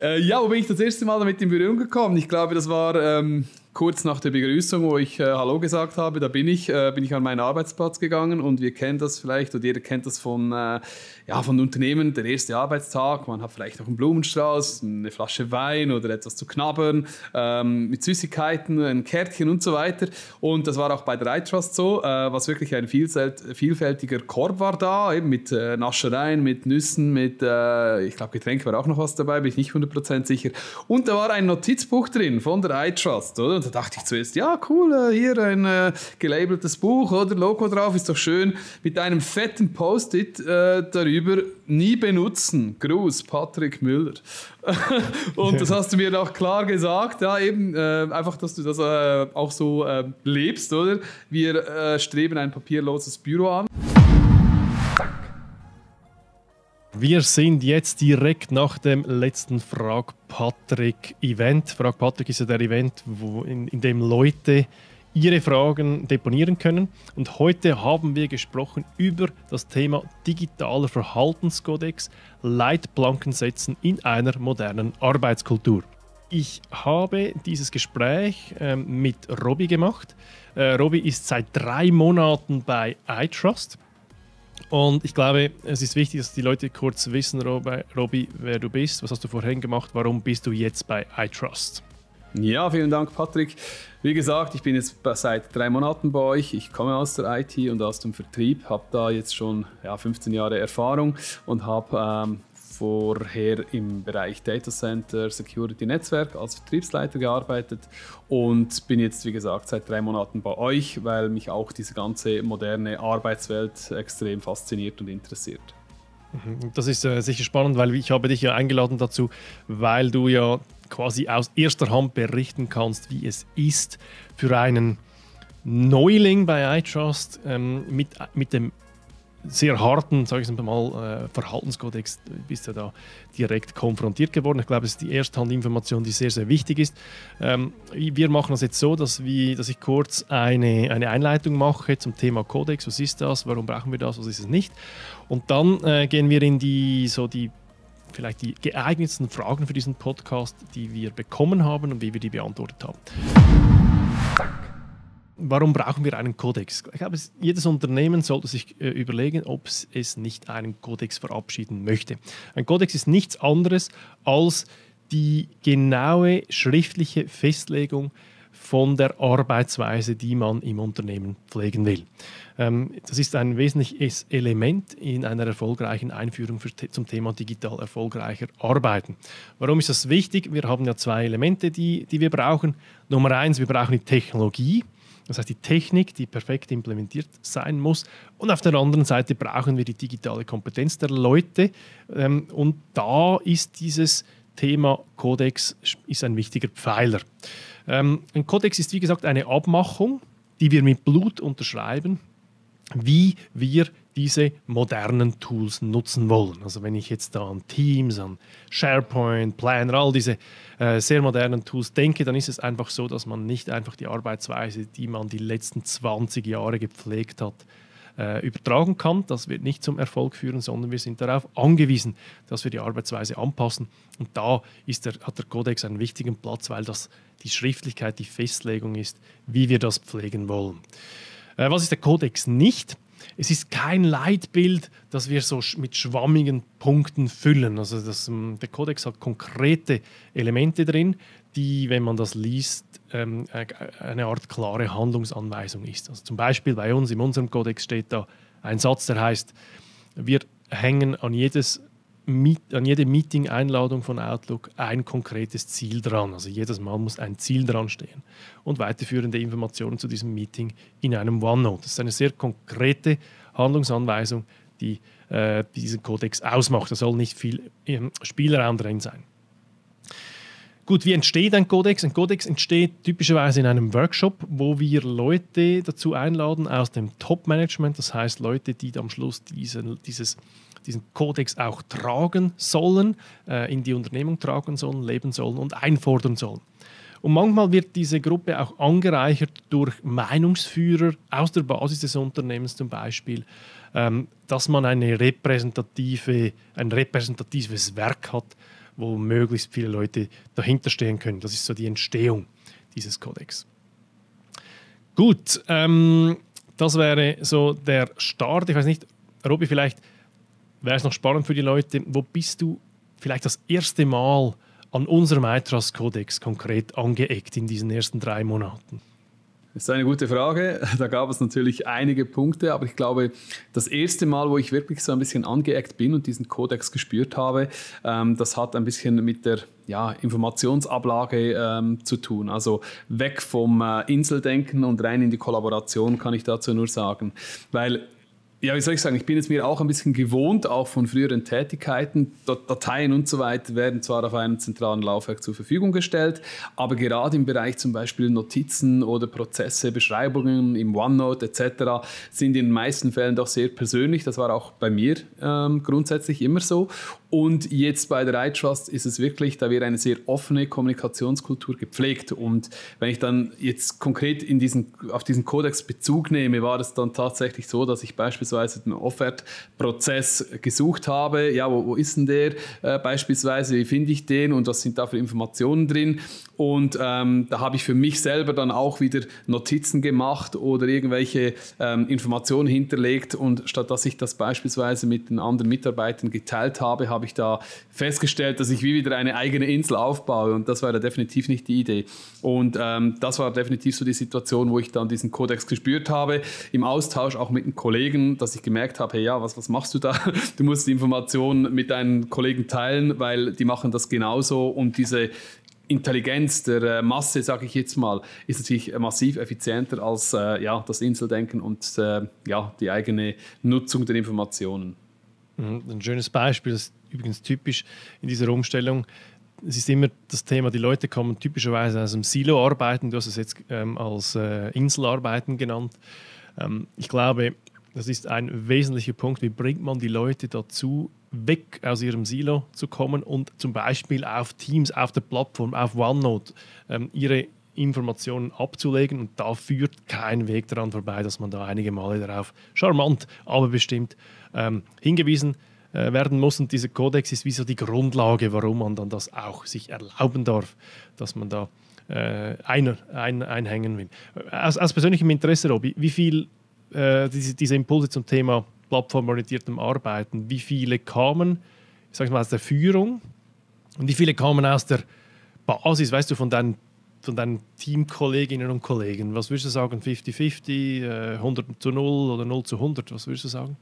Äh, ja, wo bin ich das erste Mal damit in Berührung gekommen? Ich glaube, das war ähm, kurz nach der Begrüßung, wo ich äh, Hallo gesagt habe. Da bin ich, äh, bin ich an meinen Arbeitsplatz gegangen und wir kennen das vielleicht oder jeder kennt das von, äh, ja, von Unternehmen, der erste Arbeitstag. Man hat vielleicht noch einen Blumenstrauß, eine Flasche Wein oder etwas zu knabbern, ähm, mit Süßigkeiten, ein Kärtchen und so weiter. Und das war auch bei der iTrust so, äh, was wirklich ein vielfältiger Korb war da, eben mit äh, Naschereien, mit Nüssen, mit, äh, ich glaube, Getränk war auch noch was dabei, bin ich nicht 100% sicher. Und da war ein Notizbuch drin von der iTrust, oder? Und da dachte ich zuerst, ja, cool, äh, hier ein äh, gelabeltes Buch, oder? Logo drauf, ist doch schön. Mit einem fetten Post-it äh, darüber, nie benutzen. Gruß, Patrick Müller. und das hast du mir auch klar gesagt, ja, eben äh, einfach, dass du das äh, auch so äh, lebst, oder? Wir streben ein papierloses Büro an. Wir sind jetzt direkt nach dem letzten Frag Patrick Event. Frag Patrick ist ja der Event, wo in, in dem Leute ihre Fragen deponieren können. Und heute haben wir gesprochen über das Thema digitaler Verhaltenskodex, Leitplanken setzen in einer modernen Arbeitskultur. Ich habe dieses Gespräch ähm, mit Robbie gemacht. Äh, Robbie ist seit drei Monaten bei iTrust. Und ich glaube, es ist wichtig, dass die Leute kurz wissen, Robby, wer du bist, was hast du vorhin gemacht, warum bist du jetzt bei iTrust? Ja, vielen Dank, Patrick. Wie gesagt, ich bin jetzt seit drei Monaten bei euch. Ich komme aus der IT und aus dem Vertrieb, habe da jetzt schon ja, 15 Jahre Erfahrung und habe ähm, vorher im Bereich Data Center Security Netzwerk als Vertriebsleiter gearbeitet und bin jetzt, wie gesagt, seit drei Monaten bei euch, weil mich auch diese ganze moderne Arbeitswelt extrem fasziniert und interessiert. Mhm. Das ist äh, sicher spannend, weil ich habe dich ja eingeladen dazu, weil du ja quasi aus erster Hand berichten kannst, wie es ist für einen Neuling bei iTrust ähm, mit, mit dem sehr harten, sage ich mal, äh, Verhaltenskodex bist du da direkt konfrontiert geworden. Ich glaube, es ist die Ersthandinformation, die sehr, sehr wichtig ist. Ähm, wir machen das jetzt so, dass, wir, dass ich kurz eine, eine Einleitung mache zum Thema Kodex. Was ist das? Warum brauchen wir das? Was ist es nicht? Und dann äh, gehen wir in die, so die vielleicht die geeignetsten Fragen für diesen Podcast, die wir bekommen haben und wie wir die beantwortet haben warum brauchen wir einen Kodex? Ich glaube, jedes Unternehmen sollte sich äh, überlegen, ob es nicht einen Kodex verabschieden möchte. Ein Kodex ist nichts anderes als die genaue schriftliche Festlegung von der Arbeitsweise, die man im Unternehmen pflegen will. Ähm, das ist ein wesentliches Element in einer erfolgreichen Einführung zum Thema digital erfolgreicher Arbeiten. Warum ist das wichtig? Wir haben ja zwei Elemente, die, die wir brauchen. Nummer eins, wir brauchen die Technologie. Das heißt, die Technik, die perfekt implementiert sein muss. Und auf der anderen Seite brauchen wir die digitale Kompetenz der Leute. Ähm, und da ist dieses Thema Codex ist ein wichtiger Pfeiler. Ähm, ein Codex ist wie gesagt eine Abmachung, die wir mit Blut unterschreiben, wie wir diese modernen Tools nutzen wollen. Also wenn ich jetzt da an Teams, an SharePoint, Planner, all diese äh, sehr modernen Tools denke, dann ist es einfach so, dass man nicht einfach die Arbeitsweise, die man die letzten 20 Jahre gepflegt hat, äh, übertragen kann. Das wird nicht zum Erfolg führen, sondern wir sind darauf angewiesen, dass wir die Arbeitsweise anpassen. Und da der, hat der Kodex einen wichtigen Platz, weil das die Schriftlichkeit, die Festlegung ist, wie wir das pflegen wollen. Äh, was ist der Kodex nicht? Es ist kein Leitbild, das wir so mit schwammigen Punkten füllen. Also das, ähm, der Kodex hat konkrete Elemente drin, die, wenn man das liest, ähm, eine Art klare Handlungsanweisung ist. Also zum Beispiel bei uns, in unserem Kodex steht da ein Satz, der heißt, wir hängen an jedes an jede Meeting-Einladung von Outlook ein konkretes Ziel dran. Also jedes Mal muss ein Ziel dran stehen. Und weiterführende Informationen zu diesem Meeting in einem OneNote. Das ist eine sehr konkrete Handlungsanweisung, die äh, diesen Kodex ausmacht. Da soll nicht viel ähm, Spielraum drin sein. Gut, wie entsteht ein Kodex? Ein Kodex entsteht typischerweise in einem Workshop, wo wir Leute dazu einladen aus dem Top-Management, das heißt Leute, die am Schluss diesen, dieses diesen Kodex auch tragen sollen, äh, in die Unternehmung tragen sollen, leben sollen und einfordern sollen. Und manchmal wird diese Gruppe auch angereichert durch Meinungsführer aus der Basis des Unternehmens zum Beispiel, ähm, dass man eine repräsentative, ein repräsentatives Werk hat, wo möglichst viele Leute dahinter stehen können. Das ist so die Entstehung dieses Kodex. Gut, ähm, das wäre so der Start. Ich weiß nicht, Robi, vielleicht wäre es noch spannend für die Leute, wo bist du vielleicht das erste Mal an unserem ITRAS-Kodex konkret angeeckt in diesen ersten drei Monaten? Das ist eine gute Frage. Da gab es natürlich einige Punkte, aber ich glaube, das erste Mal, wo ich wirklich so ein bisschen angeeckt bin und diesen Kodex gespürt habe, ähm, das hat ein bisschen mit der ja, Informationsablage ähm, zu tun. Also weg vom äh, Inseldenken und rein in die Kollaboration kann ich dazu nur sagen. Weil ja, wie soll ich sagen, ich bin es mir auch ein bisschen gewohnt, auch von früheren Tätigkeiten. Dateien und so weiter werden zwar auf einem zentralen Laufwerk zur Verfügung gestellt, aber gerade im Bereich zum Beispiel Notizen oder Prozesse, Beschreibungen im OneNote etc. sind in den meisten Fällen doch sehr persönlich. Das war auch bei mir ähm, grundsätzlich immer so. Und jetzt bei der iTrust ist es wirklich, da wird eine sehr offene Kommunikationskultur gepflegt. Und wenn ich dann jetzt konkret in diesen, auf diesen Kodex Bezug nehme, war es dann tatsächlich so, dass ich beispielsweise den Offert-Prozess gesucht habe. Ja, wo, wo ist denn der äh, beispielsweise? Wie finde ich den? Und was sind da für Informationen drin? Und ähm, da habe ich für mich selber dann auch wieder Notizen gemacht oder irgendwelche ähm, Informationen hinterlegt. Und statt dass ich das beispielsweise mit den anderen Mitarbeitern geteilt habe, habe ich da festgestellt, dass ich wie wieder eine eigene Insel aufbaue. Und das war da definitiv nicht die Idee. Und ähm, das war definitiv so die Situation, wo ich dann diesen Kodex gespürt habe, im Austausch auch mit den Kollegen, dass ich gemerkt habe, hey, ja, was, was machst du da? Du musst die Informationen mit deinen Kollegen teilen, weil die machen das genauso. Und diese Intelligenz der äh, Masse, sage ich jetzt mal, ist natürlich massiv effizienter als äh, ja, das Inseldenken und äh, ja, die eigene Nutzung der Informationen. Mhm, ein schönes Beispiel, ist übrigens typisch in dieser Umstellung. Es ist immer das Thema, die Leute kommen typischerweise aus dem Silo arbeiten, du hast es jetzt ähm, als äh, Inselarbeiten genannt. Ähm, ich glaube, das ist ein wesentlicher Punkt. Wie bringt man die Leute dazu, weg aus ihrem Silo zu kommen und zum Beispiel auf Teams, auf der Plattform, auf OneNote ähm, ihre Informationen abzulegen. Und da führt kein Weg daran vorbei, dass man da einige Male darauf charmant, aber bestimmt ähm, hingewiesen äh, werden muss. Und dieser Kodex ist wie so die Grundlage, warum man dann das auch sich erlauben darf, dass man da äh, einer, ein, einhängen will. Aus, aus persönlichem Interesse, Robi, wie viel äh, diese, diese Impulse zum Thema plattformorientiertem Arbeiten, wie viele kamen, ich sage mal, aus der Führung und wie viele kamen aus der Basis, weißt du, von deinen, von deinen Teamkolleginnen und Kollegen? Was würdest du sagen, 50-50, 100 äh, zu 0 oder 0 zu 100? Was würdest du sagen?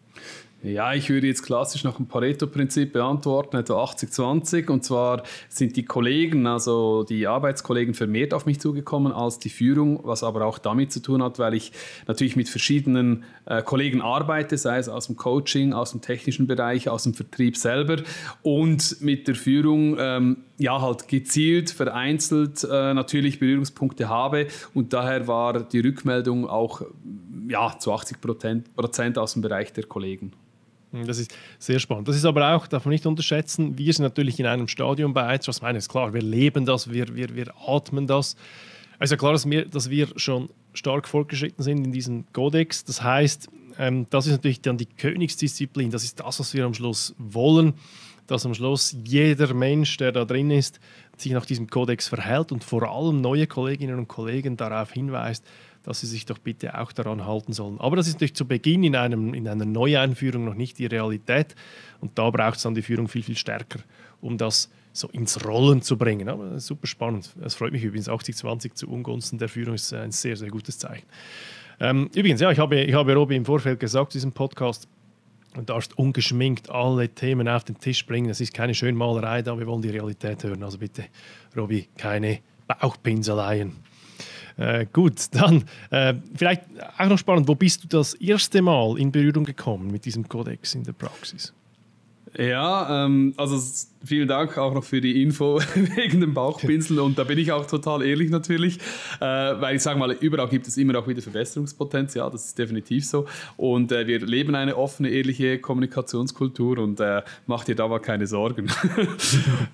Ja, ich würde jetzt klassisch nach dem Pareto-Prinzip beantworten, etwa 80-20. Und zwar sind die Kollegen, also die Arbeitskollegen, vermehrt auf mich zugekommen als die Führung, was aber auch damit zu tun hat, weil ich natürlich mit verschiedenen äh, Kollegen arbeite, sei es aus dem Coaching, aus dem technischen Bereich, aus dem Vertrieb selber und mit der Führung ähm, ja halt gezielt, vereinzelt äh, natürlich Berührungspunkte habe. Und daher war die Rückmeldung auch ja, zu 80 Prozent aus dem Bereich der Kollegen. Hm, das ist sehr spannend. Das ist aber auch, darf man nicht unterschätzen, wir sind natürlich in einem Stadium bei Aids, was meine ist klar, wir leben das, wir, wir, wir atmen das. Also klar, dass wir, dass wir schon stark fortgeschritten sind in diesem Kodex. Das heißt, ähm, das ist natürlich dann die Königsdisziplin, das ist das, was wir am Schluss wollen, dass am Schluss jeder Mensch, der da drin ist, sich nach diesem Kodex verhält und vor allem neue Kolleginnen und Kollegen darauf hinweist, dass sie sich doch bitte auch daran halten sollen. Aber das ist natürlich zu Beginn in, einem, in einer Neueinführung noch nicht die Realität und da braucht es dann die Führung viel, viel stärker, um das so ins Rollen zu bringen. Aber super spannend. Es freut mich übrigens, 80-20 zu Ungunsten der Führung ist ein sehr, sehr gutes Zeichen. Ähm, übrigens, ja, ich habe, ich habe Robi im Vorfeld gesagt, diesem Podcast, du darfst ungeschminkt alle Themen auf den Tisch bringen. Das ist keine Schönmalerei da, wir wollen die Realität hören. Also bitte, Robi, keine Bauchpinseleien. Äh, gut, dann äh, vielleicht auch noch spannend, wo bist du das erste Mal in Berührung gekommen mit diesem Kodex in der Praxis? Ja, ähm, also vielen Dank auch noch für die Info wegen dem Bauchpinseln und da bin ich auch total ehrlich natürlich, äh, weil ich sage mal, überall gibt es immer auch wieder Verbesserungspotenzial, das ist definitiv so und äh, wir leben eine offene, ehrliche Kommunikationskultur und äh, mach dir da mal keine Sorgen.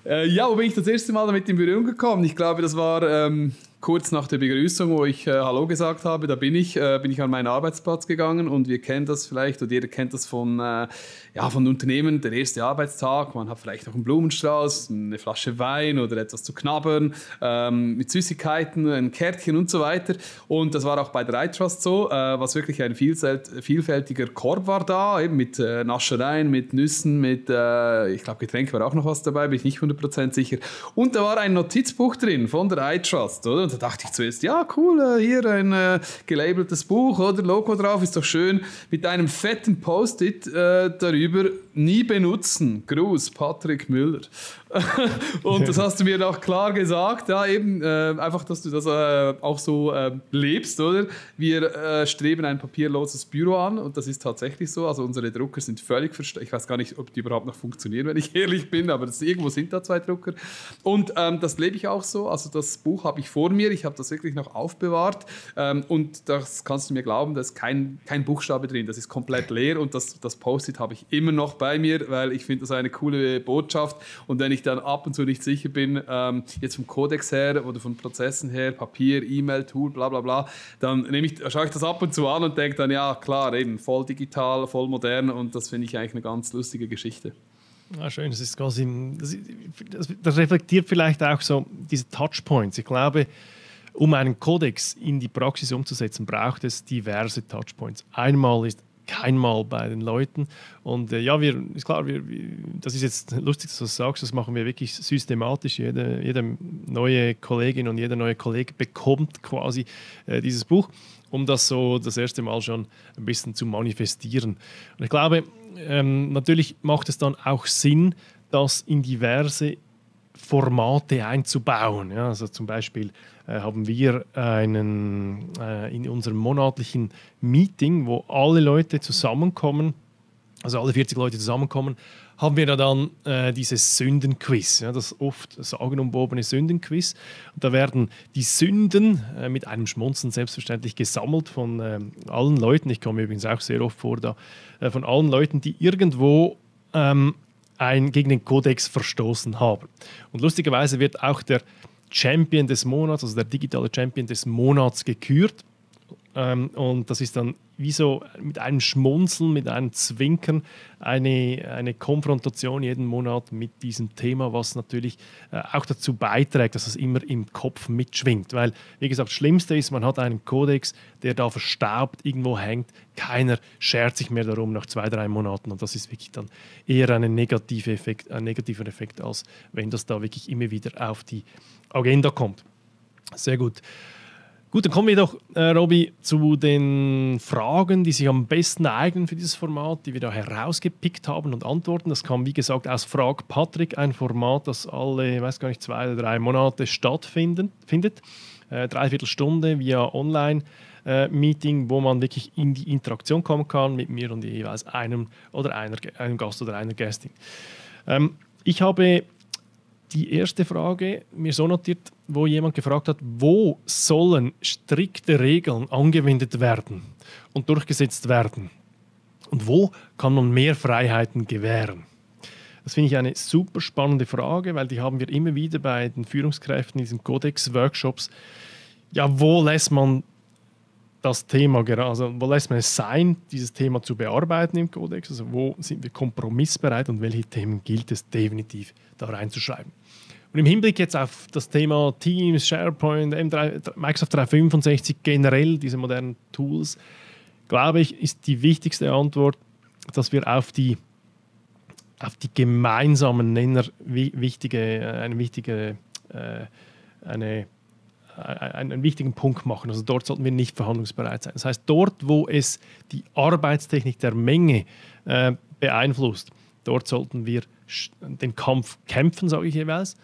Äh, ja, wo bin ich das erste Mal damit in Berührung gekommen? Ich glaube, das war... Ähm, kurz nach der Begrüßung, wo ich äh, Hallo gesagt habe, da bin ich, äh, bin ich an meinen Arbeitsplatz gegangen und wir kennen das vielleicht und jeder kennt das von, äh, ja, von Unternehmen, der erste Arbeitstag, man hat vielleicht noch einen Blumenstrauß, eine Flasche Wein oder etwas zu knabbern, ähm, mit Süßigkeiten, ein Kärtchen und so weiter. Und das war auch bei der iTrust so, äh, was wirklich ein vielfältiger Korb war da, eben mit äh, Naschereien, mit Nüssen, mit, äh, ich glaube, Getränk war auch noch was dabei, bin ich nicht 100% sicher. Und da war ein Notizbuch drin von der iTrust, oder? Und da dachte ich zuerst, ja, cool, äh, hier ein äh, gelabeltes Buch, oder? Logo drauf, ist doch schön. Mit einem fetten Post-it äh, darüber, nie benutzen. Gruß, Patrick Müller. und das hast du mir auch klar gesagt, ja, eben äh, einfach, dass du das äh, auch so äh, lebst, oder? Wir äh, streben ein papierloses Büro an und das ist tatsächlich so. Also unsere Drucker sind völlig versteckt. Ich weiß gar nicht, ob die überhaupt noch funktionieren, wenn ich ehrlich bin, aber das, irgendwo sind da zwei Drucker. Und ähm, das lebe ich auch so. Also das Buch habe ich vor mir, ich habe das wirklich noch aufbewahrt ähm, und das kannst du mir glauben, da ist kein, kein Buchstabe drin, das ist komplett leer und das, das Post-it habe ich immer noch bei mir, weil ich finde das eine coole Botschaft und wenn ich dann ab und zu nicht sicher bin, ähm, jetzt vom Codex her oder von Prozessen her, Papier, E-Mail, Tool, bla bla bla, dann nehme ich, schaue ich das ab und zu an und denke dann, ja klar, eben voll digital, voll modern und das finde ich eigentlich eine ganz lustige Geschichte. Ah, schön, das ist quasi, das, das, reflektiert vielleicht auch so diese Touchpoints. Ich glaube, um einen Codex in die Praxis umzusetzen, braucht es diverse Touchpoints. Einmal ist keinmal bei den Leuten. Und äh, ja, wir, ist klar, wir, das ist jetzt lustig, dass du das sagst, das machen wir wirklich systematisch. Jede, jede neue Kollegin und jeder neue Kollege bekommt quasi äh, dieses Buch, um das so das erste Mal schon ein bisschen zu manifestieren. Und ich glaube, ähm, natürlich macht es dann auch Sinn, das in diverse Formate einzubauen. Ja, also zum Beispiel äh, haben wir einen, äh, in unserem monatlichen Meeting, wo alle Leute zusammenkommen, also alle 40 Leute zusammenkommen, haben wir da dann äh, dieses Sündenquiz, ja, das oft sagenumwobene Sündenquiz. Und da werden die Sünden äh, mit einem Schmunzeln selbstverständlich gesammelt von äh, allen Leuten. Ich komme übrigens auch sehr oft vor da, äh, von allen Leuten, die irgendwo ähm, ein, gegen den Kodex verstoßen haben. Und lustigerweise wird auch der Champion des Monats, also der digitale Champion des Monats gekürt. Ähm, und das ist dann wie so mit einem Schmunzeln, mit einem Zwinkern eine, eine Konfrontation jeden Monat mit diesem Thema, was natürlich äh, auch dazu beiträgt, dass es immer im Kopf mitschwingt. Weil, wie gesagt, das Schlimmste ist, man hat einen Kodex, der da verstaubt irgendwo hängt. Keiner schert sich mehr darum nach zwei, drei Monaten. Und das ist wirklich dann eher ein negativer Effekt, ein negativer Effekt als wenn das da wirklich immer wieder auf die Agenda kommt. Sehr gut. Gut, dann kommen wir doch, äh, Robby, zu den Fragen, die sich am besten eignen für dieses Format, die wir da herausgepickt haben und antworten. Das kam, wie gesagt, aus Frag Patrick, ein Format, das alle, ich weiß gar nicht, zwei oder drei Monate stattfindet. Äh, dreiviertel Stunde via Online-Meeting, äh, wo man wirklich in die Interaktion kommen kann mit mir und jeweils einem oder einer, einem Gast oder einer Gästin. Ähm, ich habe die erste Frage mir so notiert, wo jemand gefragt hat, wo sollen strikte Regeln angewendet werden und durchgesetzt werden? Und wo kann man mehr Freiheiten gewähren? Das finde ich eine super spannende Frage, weil die haben wir immer wieder bei den Führungskräften in diesen Codex-Workshops. Ja, wo lässt man das Thema, also wo lässt man es sein, dieses Thema zu bearbeiten im Codex? Also wo sind wir kompromissbereit und welche Themen gilt es definitiv da reinzuschreiben? Und im Hinblick jetzt auf das Thema Teams, SharePoint, M3, Microsoft 365, generell diese modernen Tools, glaube ich, ist die wichtigste Antwort, dass wir auf die, auf die gemeinsamen Nenner wichtige, eine wichtige, äh, eine, einen wichtigen Punkt machen. Also dort sollten wir nicht verhandlungsbereit sein. Das heißt, dort, wo es die Arbeitstechnik der Menge äh, beeinflusst, dort sollten wir den Kampf kämpfen, sage ich jeweils.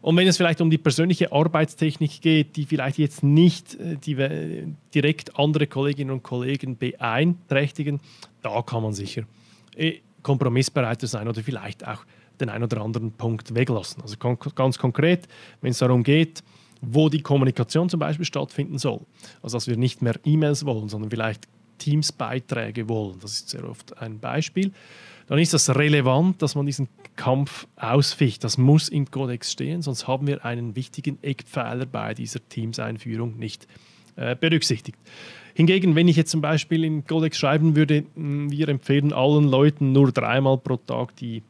Und wenn es vielleicht um die persönliche Arbeitstechnik geht, die vielleicht jetzt nicht äh, die, direkt andere Kolleginnen und Kollegen beeinträchtigen, da kann man sicher äh, kompromissbereiter sein oder vielleicht auch den einen oder anderen Punkt weglassen. Also ganz konkret, wenn es darum geht, wo die Kommunikation zum Beispiel stattfinden soll. Also dass wir nicht mehr E-Mails wollen, sondern vielleicht Teams-Beiträge wollen. Das ist sehr oft ein Beispiel dann ist das relevant, dass man diesen Kampf ausficht. Das muss im Kodex stehen, sonst haben wir einen wichtigen Eckpfeiler bei dieser Teams-Einführung nicht äh, berücksichtigt. Hingegen, wenn ich jetzt zum Beispiel im Kodex schreiben würde, wir empfehlen allen Leuten nur dreimal pro Tag die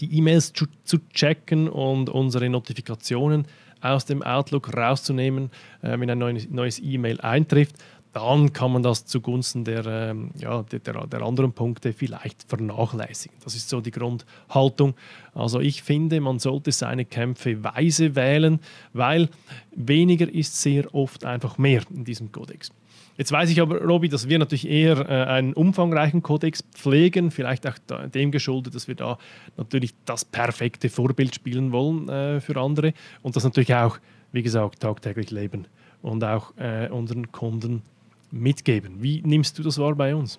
die E-Mails zu, zu, checken und unsere Notifikationen aus dem Outlook rauszunehmen, äh, wenn ein neues E-Mail eintrifft, dann kann man das zugunsten der, ähm, ja, der, der, anderen Punkte vielleicht vernachlässigen. Das ist so die Grundhaltung. Also ich finde, man sollte seine Kämpfe weise wählen, weil weniger ist sehr oft einfach mehr in diesem Kodex. Jetzt weiß ich aber, Robi, dass wir natürlich eher äh, einen umfangreichen Kodex pflegen, vielleicht auch dem geschuldet, dass wir da natürlich das perfekte Vorbild spielen wollen äh, für andere und das natürlich auch, wie gesagt, tagtäglich leben und auch äh, unseren Kunden mitgeben. Wie nimmst du das wahr bei uns?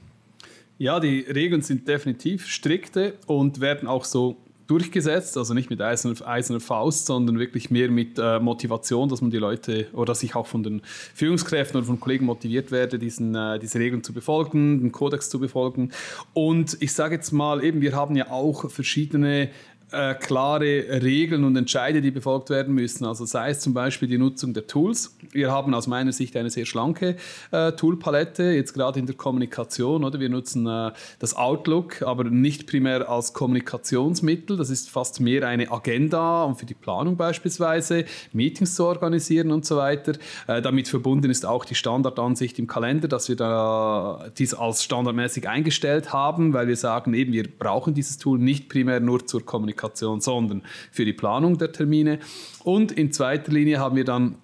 Ja, die Regeln sind definitiv strikte und werden auch so durchgesetzt, also nicht mit eiserner, eiserner Faust, sondern wirklich mehr mit äh, Motivation, dass man die Leute oder dass ich auch von den Führungskräften oder von Kollegen motiviert werde, diesen, äh, diese Regeln zu befolgen, den Kodex zu befolgen. Und ich sage jetzt mal, eben, wir haben ja auch verschiedene äh, klare Regeln und Entscheide, die befolgt werden müssen. Also sei es zum Beispiel die Nutzung der Tools. Wir haben aus meiner Sicht eine sehr schlanke äh, Toolpalette, jetzt gerade in der Kommunikation. Oder? Wir nutzen äh, das Outlook, aber nicht primär als Kommunikationsmittel. Das ist fast mehr eine Agenda und für die Planung beispielsweise, Meetings zu organisieren und so weiter. Äh, damit verbunden ist auch die Standardansicht im Kalender, dass wir da dies als standardmäßig eingestellt haben, weil wir sagen, eben wir brauchen dieses Tool nicht primär nur zur Kommunikation Kommunikation, sondern für die Planung der Termine. Und in zweiter Linie haben wir dann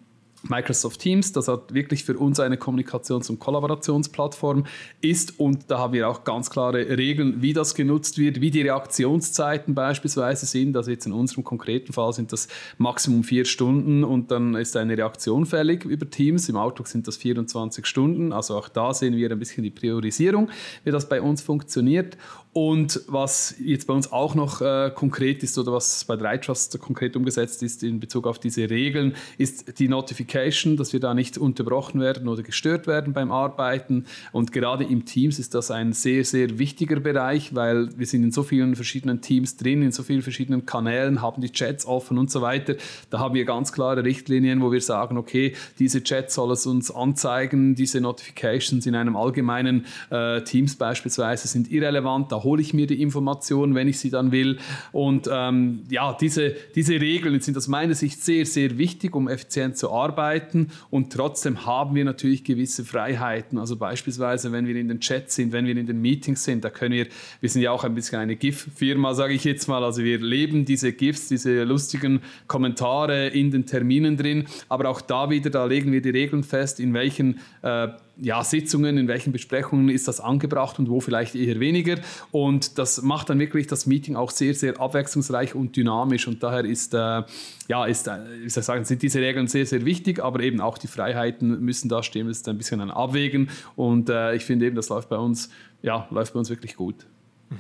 Microsoft Teams, das hat wirklich für uns eine Kommunikations- und Kollaborationsplattform ist und da haben wir auch ganz klare Regeln, wie das genutzt wird, wie die Reaktionszeiten beispielsweise sind. Also jetzt in unserem konkreten Fall sind das Maximum vier Stunden und dann ist eine Reaktion fällig über Teams. Im Outlook sind das 24 Stunden. Also auch da sehen wir ein bisschen die Priorisierung, wie das bei uns funktioniert. Und was jetzt bei uns auch noch äh, konkret ist oder was bei Dreitrust konkret umgesetzt ist in Bezug auf diese Regeln, ist die Notification, dass wir da nicht unterbrochen werden oder gestört werden beim Arbeiten. Und gerade im Teams ist das ein sehr, sehr wichtiger Bereich, weil wir sind in so vielen verschiedenen Teams drin, in so vielen verschiedenen Kanälen, haben die Chats offen und so weiter. Da haben wir ganz klare Richtlinien, wo wir sagen, okay, diese Chats soll es uns anzeigen, diese Notifications in einem allgemeinen äh, Teams beispielsweise sind irrelevant. Da hole ich mir die Informationen, wenn ich sie dann will. Und ähm, ja, diese, diese Regeln sind aus meiner Sicht sehr, sehr wichtig, um effizient zu arbeiten. Und trotzdem haben wir natürlich gewisse Freiheiten. Also beispielsweise, wenn wir in den Chats sind, wenn wir in den Meetings sind, da können wir, wir sind ja auch ein bisschen eine GIF-Firma, sage ich jetzt mal. Also wir leben diese GIFs, diese lustigen Kommentare in den Terminen drin. Aber auch da wieder, da legen wir die Regeln fest, in welchen äh, ja, Sitzungen, in welchen Besprechungen ist das angebracht und wo vielleicht eher weniger. Und das macht dann wirklich das Meeting auch sehr, sehr abwechslungsreich und dynamisch. Und daher ist, äh, ja, ist, äh, sagen, sind diese Regeln sehr, sehr wichtig, aber eben auch die Freiheiten müssen da stehen. Das ist ein bisschen ein Abwägen. Und äh, ich finde eben, das läuft bei uns, ja, läuft bei uns wirklich gut.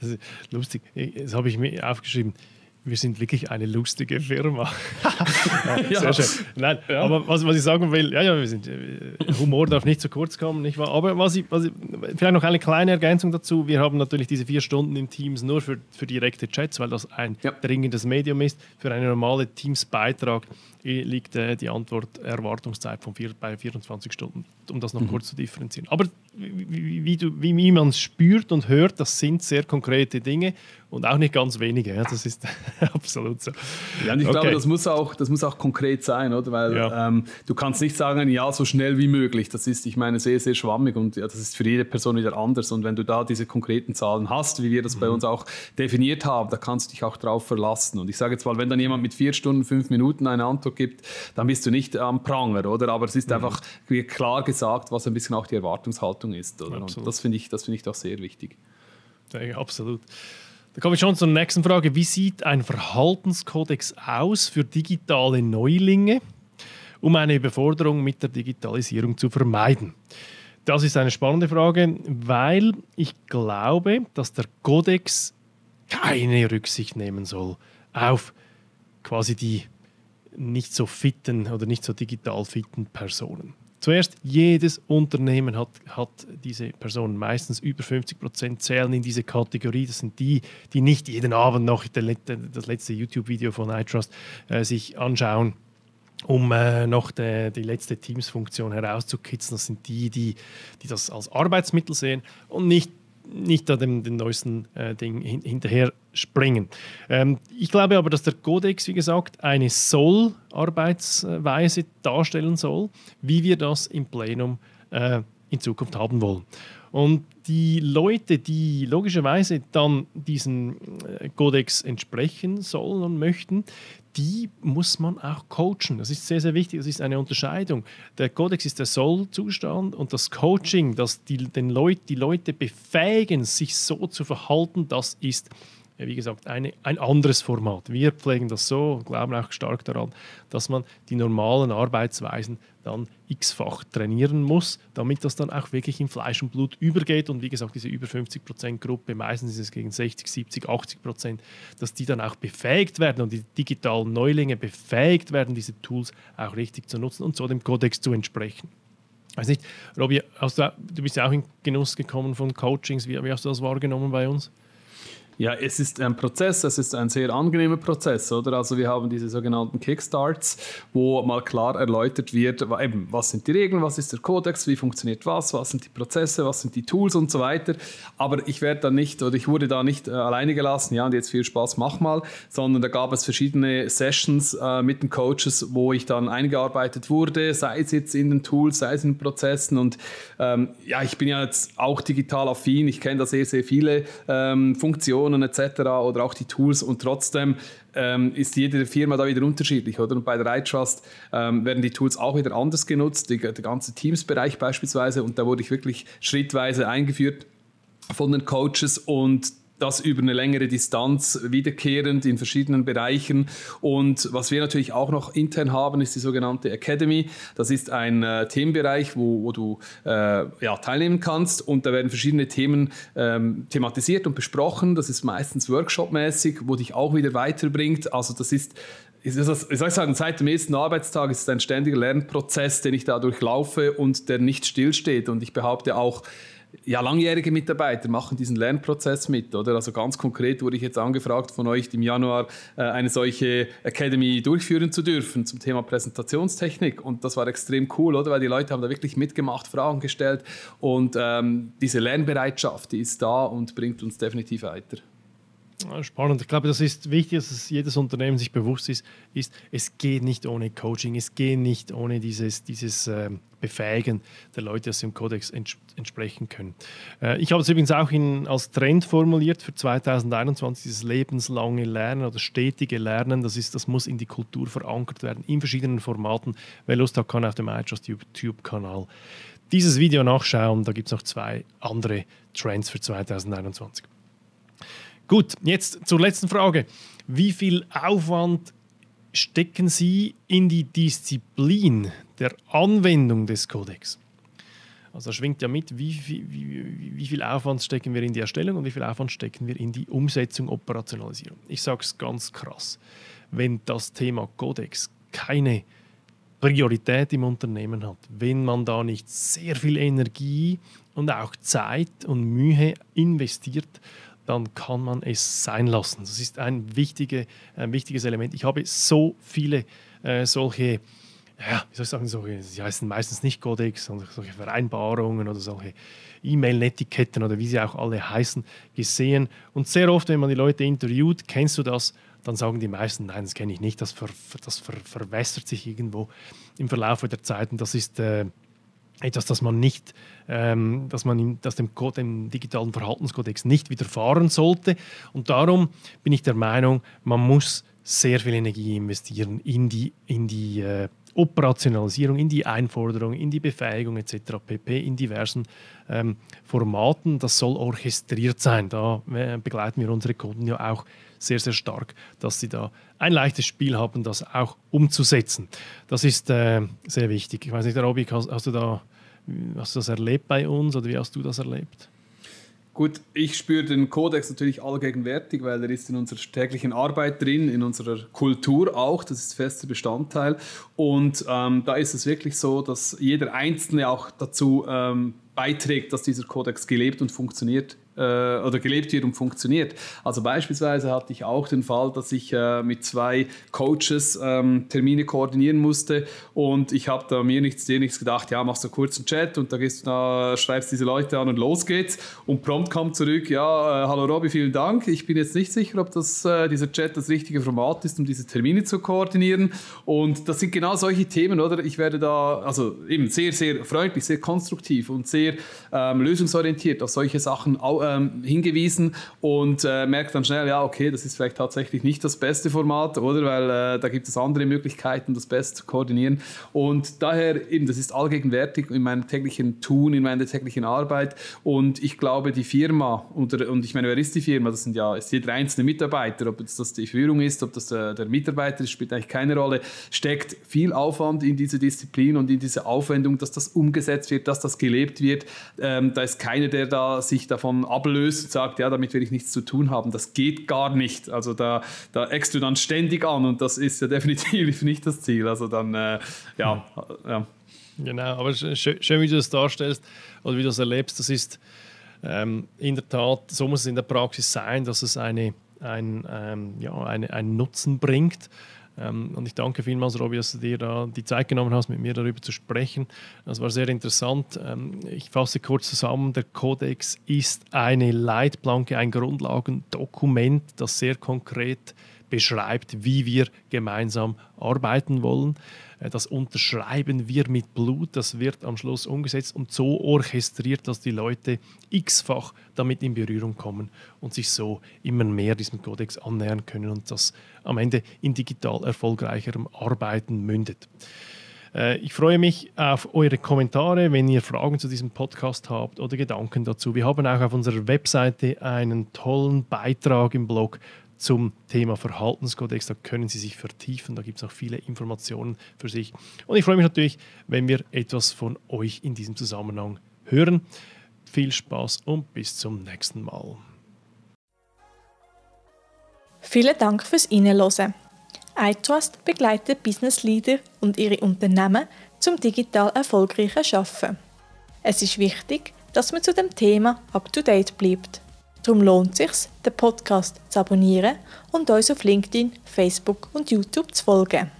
Das ist lustig. Das habe ich mir aufgeschrieben wir sind wirklich eine lustige Firma. ja. Sehr schön. Nein, ja. aber was, was ich sagen will, ja, ja, wir sind, äh, Humor darf nicht zu kurz kommen, nicht wahr? Aber was ich, was ich, vielleicht noch eine kleine Ergänzung dazu. Wir haben natürlich diese vier Stunden im Teams nur für, für direkte Chats, weil das ein ja. dringendes Medium ist. Für einen normalen Teams-Beitrag liegt äh, die Antwort Erwartungszeit von vier, bei 24 Stunden, um das noch mhm. kurz zu differenzieren. Aber wie, wie, wie, wie man es spürt und hört, das sind sehr konkrete Dinge und auch nicht ganz wenige. Ja, das ist absolut so. Ja, und ich okay. glaube, das muss, auch, das muss auch konkret sein, oder? Weil ja. ähm, du kannst nicht sagen, ja, so schnell wie möglich. Das ist, ich meine, sehr, sehr schwammig und ja, das ist für jede Person wieder anders. Und wenn du da diese konkreten Zahlen hast, wie wir das mhm. bei uns auch definiert haben, da kannst du dich auch drauf verlassen. Und ich sage jetzt mal, wenn dann jemand mit vier Stunden, fünf Minuten eine Antwort gibt, dann bist du nicht am Pranger, oder? Aber es ist mhm. einfach klar gesagt, was ein bisschen auch die Erwartungshaltung ist. Oder? Und das finde ich, das ich doch sehr wichtig. Ja, absolut. Da komme ich schon zur nächsten Frage. Wie sieht ein Verhaltenskodex aus für digitale Neulinge, um eine Überforderung mit der Digitalisierung zu vermeiden? Das ist eine spannende Frage, weil ich glaube, dass der Kodex keine Rücksicht nehmen soll auf quasi die nicht so fitten oder nicht so digital fitten Personen. Zuerst, jedes Unternehmen hat, hat diese Personen, meistens über 50 Prozent zählen in diese Kategorie. Das sind die, die nicht jeden Abend noch das letzte YouTube-Video von iTrust äh, sich anschauen um äh, noch de, die letzte Teams-Funktion herauszukitzeln. Das sind die, die, die das als Arbeitsmittel sehen und nicht nicht da dem, dem neuesten äh, Ding hin, hinterher springen. Ähm, ich glaube aber, dass der Codex, wie gesagt, eine Soll-Arbeitsweise darstellen soll, wie wir das im Plenum äh, in Zukunft haben wollen. Und die Leute, die logischerweise dann diesen äh, Kodex entsprechen sollen und möchten, die muss man auch coachen. Das ist sehr, sehr wichtig. Das ist eine Unterscheidung. Der Kodex ist der Soll-Zustand und das Coaching, das die, den Leut, die Leute befähigen, sich so zu verhalten, das ist wie gesagt, eine, ein anderes Format. Wir pflegen das so, glauben auch stark daran, dass man die normalen Arbeitsweisen dann x-fach trainieren muss, damit das dann auch wirklich in Fleisch und Blut übergeht. Und wie gesagt, diese über 50% Gruppe, meistens ist es gegen 60, 70, 80%, dass die dann auch befähigt werden und die digitalen Neulinge befähigt werden, diese Tools auch richtig zu nutzen und so dem Kodex zu entsprechen. Weiß nicht, Robi, du, du bist ja auch in Genuss gekommen von Coachings. Wie, wie hast du das wahrgenommen bei uns? Ja, es ist ein Prozess, es ist ein sehr angenehmer Prozess, oder? Also wir haben diese sogenannten Kickstarts, wo mal klar erläutert wird, eben, was sind die Regeln, was ist der Kodex, wie funktioniert was, was sind die Prozesse, was sind die Tools und so weiter. Aber ich werde da nicht, oder ich wurde da nicht äh, alleine gelassen, ja, und jetzt viel Spaß, mach mal, sondern da gab es verschiedene Sessions äh, mit den Coaches, wo ich dann eingearbeitet wurde, sei es jetzt in den Tools, sei es in den Prozessen und ähm, ja, ich bin ja jetzt auch digital affin, ich kenne da sehr, sehr viele ähm, Funktionen Funktionen etc. oder auch die Tools und trotzdem ähm, ist jede Firma da wieder unterschiedlich, oder? Und bei der iTrust ähm, werden die Tools auch wieder anders genutzt, die, der ganze Teams-Bereich beispielsweise und da wurde ich wirklich schrittweise eingeführt von den Coaches und das über eine längere Distanz wiederkehrend in verschiedenen Bereichen. Und was wir natürlich auch noch intern haben, ist die sogenannte Academy. Das ist ein äh, Themenbereich, wo, wo du äh, ja, teilnehmen kannst und da werden verschiedene Themen ähm, thematisiert und besprochen. Das ist meistens workshopmäßig, wo dich auch wieder weiterbringt. Also das ist ich soll sagen, seit dem ersten Arbeitstag ist es ein ständiger Lernprozess, den ich da durchlaufe und der nicht stillsteht. Und ich behaupte auch, ja, langjährige Mitarbeiter machen diesen Lernprozess mit, oder? Also ganz konkret wurde ich jetzt angefragt von euch im Januar äh, eine solche Academy durchführen zu dürfen zum Thema Präsentationstechnik und das war extrem cool, oder? Weil die Leute haben da wirklich mitgemacht, Fragen gestellt und ähm, diese Lernbereitschaft, die ist da und bringt uns definitiv weiter. Spannend. Ich glaube, das ist wichtig, dass jedes Unternehmen sich bewusst ist, ist, es geht nicht ohne Coaching, es geht nicht ohne dieses, dieses äh, Befähigen der Leute, dass sie im Kodex ents entsprechen können. Äh, ich habe es übrigens auch in, als Trend formuliert für 2021, dieses lebenslange Lernen oder stetige Lernen, das, ist, das muss in die Kultur verankert werden, in verschiedenen Formaten. Wer Lust hat, kann auf dem iTrust YouTube-Kanal dieses Video nachschauen. Da gibt es noch zwei andere Trends für 2021. Gut, jetzt zur letzten Frage. Wie viel Aufwand stecken Sie in die Disziplin der Anwendung des Codex? Also da schwingt ja mit, wie, wie, wie, wie, viel Aufwand stecken wir in die Erstellung und wie viel Aufwand stecken wir in die Umsetzung, Operationalisierung. Ich sage es ganz krass, wenn das Thema Codex keine Priorität im Unternehmen hat, wenn man da nicht sehr viel Energie und auch Zeit und Mühe investiert, dann kann man es sein lassen. Das ist ein, wichtige, ein wichtiges Element. Ich habe so viele äh, solche, ja, wie soll ich sagen, solche, sie heißen meistens nicht Codex, sondern solche Vereinbarungen oder solche E-Mail-Etiketten oder wie sie auch alle heißen, gesehen. Und sehr oft, wenn man die Leute interviewt, kennst du das, dann sagen die meisten, nein, das kenne ich nicht, das, ver, das ver, verwässert sich irgendwo im Verlauf der Zeit und das ist äh, etwas, das man nicht, ähm, dass man dass dem, dem, digitalen Verhaltenskodex nicht widerfahren sollte. Und darum bin ich der Meinung, man muss sehr viel Energie investieren in die, in die äh, Operationalisierung, in die Einforderung, in die Befähigung etc. pp. in diversen ähm, Formaten. Das soll orchestriert sein. Da äh, begleiten wir unsere Kunden ja auch sehr, sehr stark, dass sie da ein leichtes Spiel haben, das auch umzusetzen. Das ist äh, sehr wichtig. Ich weiß nicht, Robi, hast, hast, du da, hast du das erlebt bei uns oder wie hast du das erlebt? Gut, ich spüre den Kodex natürlich allgegenwärtig, weil er ist in unserer täglichen Arbeit drin, in unserer Kultur auch, das ist fester Bestandteil. Und ähm, da ist es wirklich so, dass jeder Einzelne auch dazu ähm, beiträgt, dass dieser Kodex gelebt und funktioniert äh, oder gelebt wird und funktioniert. Also beispielsweise hatte ich auch den Fall, dass ich äh, mit zwei Coaches ähm, Termine koordinieren musste und ich habe da mir nichts, dir nichts gedacht, ja, machst du kurz einen Chat und da gehst du da, schreibst diese Leute an und los geht's und prompt kam zurück, ja, äh, hallo Robby, vielen Dank, ich bin jetzt nicht sicher, ob das, äh, dieser Chat das richtige Format ist, um diese Termine zu koordinieren und das sind genau solche Themen, oder? Ich werde da, also eben sehr, sehr freundlich, sehr konstruktiv und sehr ähm, lösungsorientiert auf solche Sachen auch ähm, hingewiesen und äh, merkt dann schnell, ja, okay, das ist vielleicht tatsächlich nicht das beste Format, oder? Weil äh, da gibt es andere Möglichkeiten, das best zu koordinieren. Und daher eben, das ist allgegenwärtig in meinem täglichen Tun, in meiner täglichen Arbeit. Und ich glaube, die Firma, oder, und ich meine, wer ist die Firma? Das sind ja ist jeder einzelne Mitarbeiter, ob das die Führung ist, ob das der, der Mitarbeiter ist, spielt eigentlich keine Rolle, steckt viel Aufwand in diese Disziplin und in diese Aufwendung, dass das umgesetzt wird, dass das gelebt wird. Ähm, da ist keiner, der da sich davon ablöst und sagt, ja, damit will ich nichts zu tun haben. Das geht gar nicht. Also da, da eckst du dann ständig an und das ist ja definitiv nicht das Ziel. Also dann, äh, ja, ja. Genau, aber schön, schön, wie du das darstellst oder wie du das erlebst. Das ist ähm, in der Tat, so muss es in der Praxis sein, dass es eine, ein, ähm, ja, eine, einen Nutzen bringt. Ähm, und ich danke vielmals, Robby, dass du dir da die Zeit genommen hast, mit mir darüber zu sprechen. Das war sehr interessant. Ähm, ich fasse kurz zusammen. Der Kodex ist eine Leitplanke, ein Grundlagendokument, das sehr konkret beschreibt, wie wir gemeinsam arbeiten wollen. Äh, das unterschreiben wir mit Blut, das wird am Schluss umgesetzt und so orchestriert, dass die Leute x-fach damit in Berührung kommen und sich so immer mehr diesem Kodex annähern können und das am Ende in digital erfolgreicherem Arbeiten mündet. Äh, ich freue mich auf eure Kommentare, wenn ihr Fragen zu diesem Podcast habt oder Gedanken dazu. Wir haben auch auf unserer Webseite einen tollen Beitrag im Blog zum Thema Verhaltenskodex. Da können Sie sich vertiefen. Da gibt es auch viele Informationen für sich. Und ich freue mich natürlich, wenn wir etwas von euch in diesem Zusammenhang hören. Viel Spaß und bis zum nächsten Mal. Vielen Dank fürs Reinhören. iTrust begleitet Business Leader und ihre Unternehmen zum digital erfolgreichen Arbeiten. Es ist wichtig, dass man zu dem Thema up-to-date bleibt. Darum lohnt es sich, den Podcast zu abonnieren und uns auf LinkedIn, Facebook und YouTube zu folgen.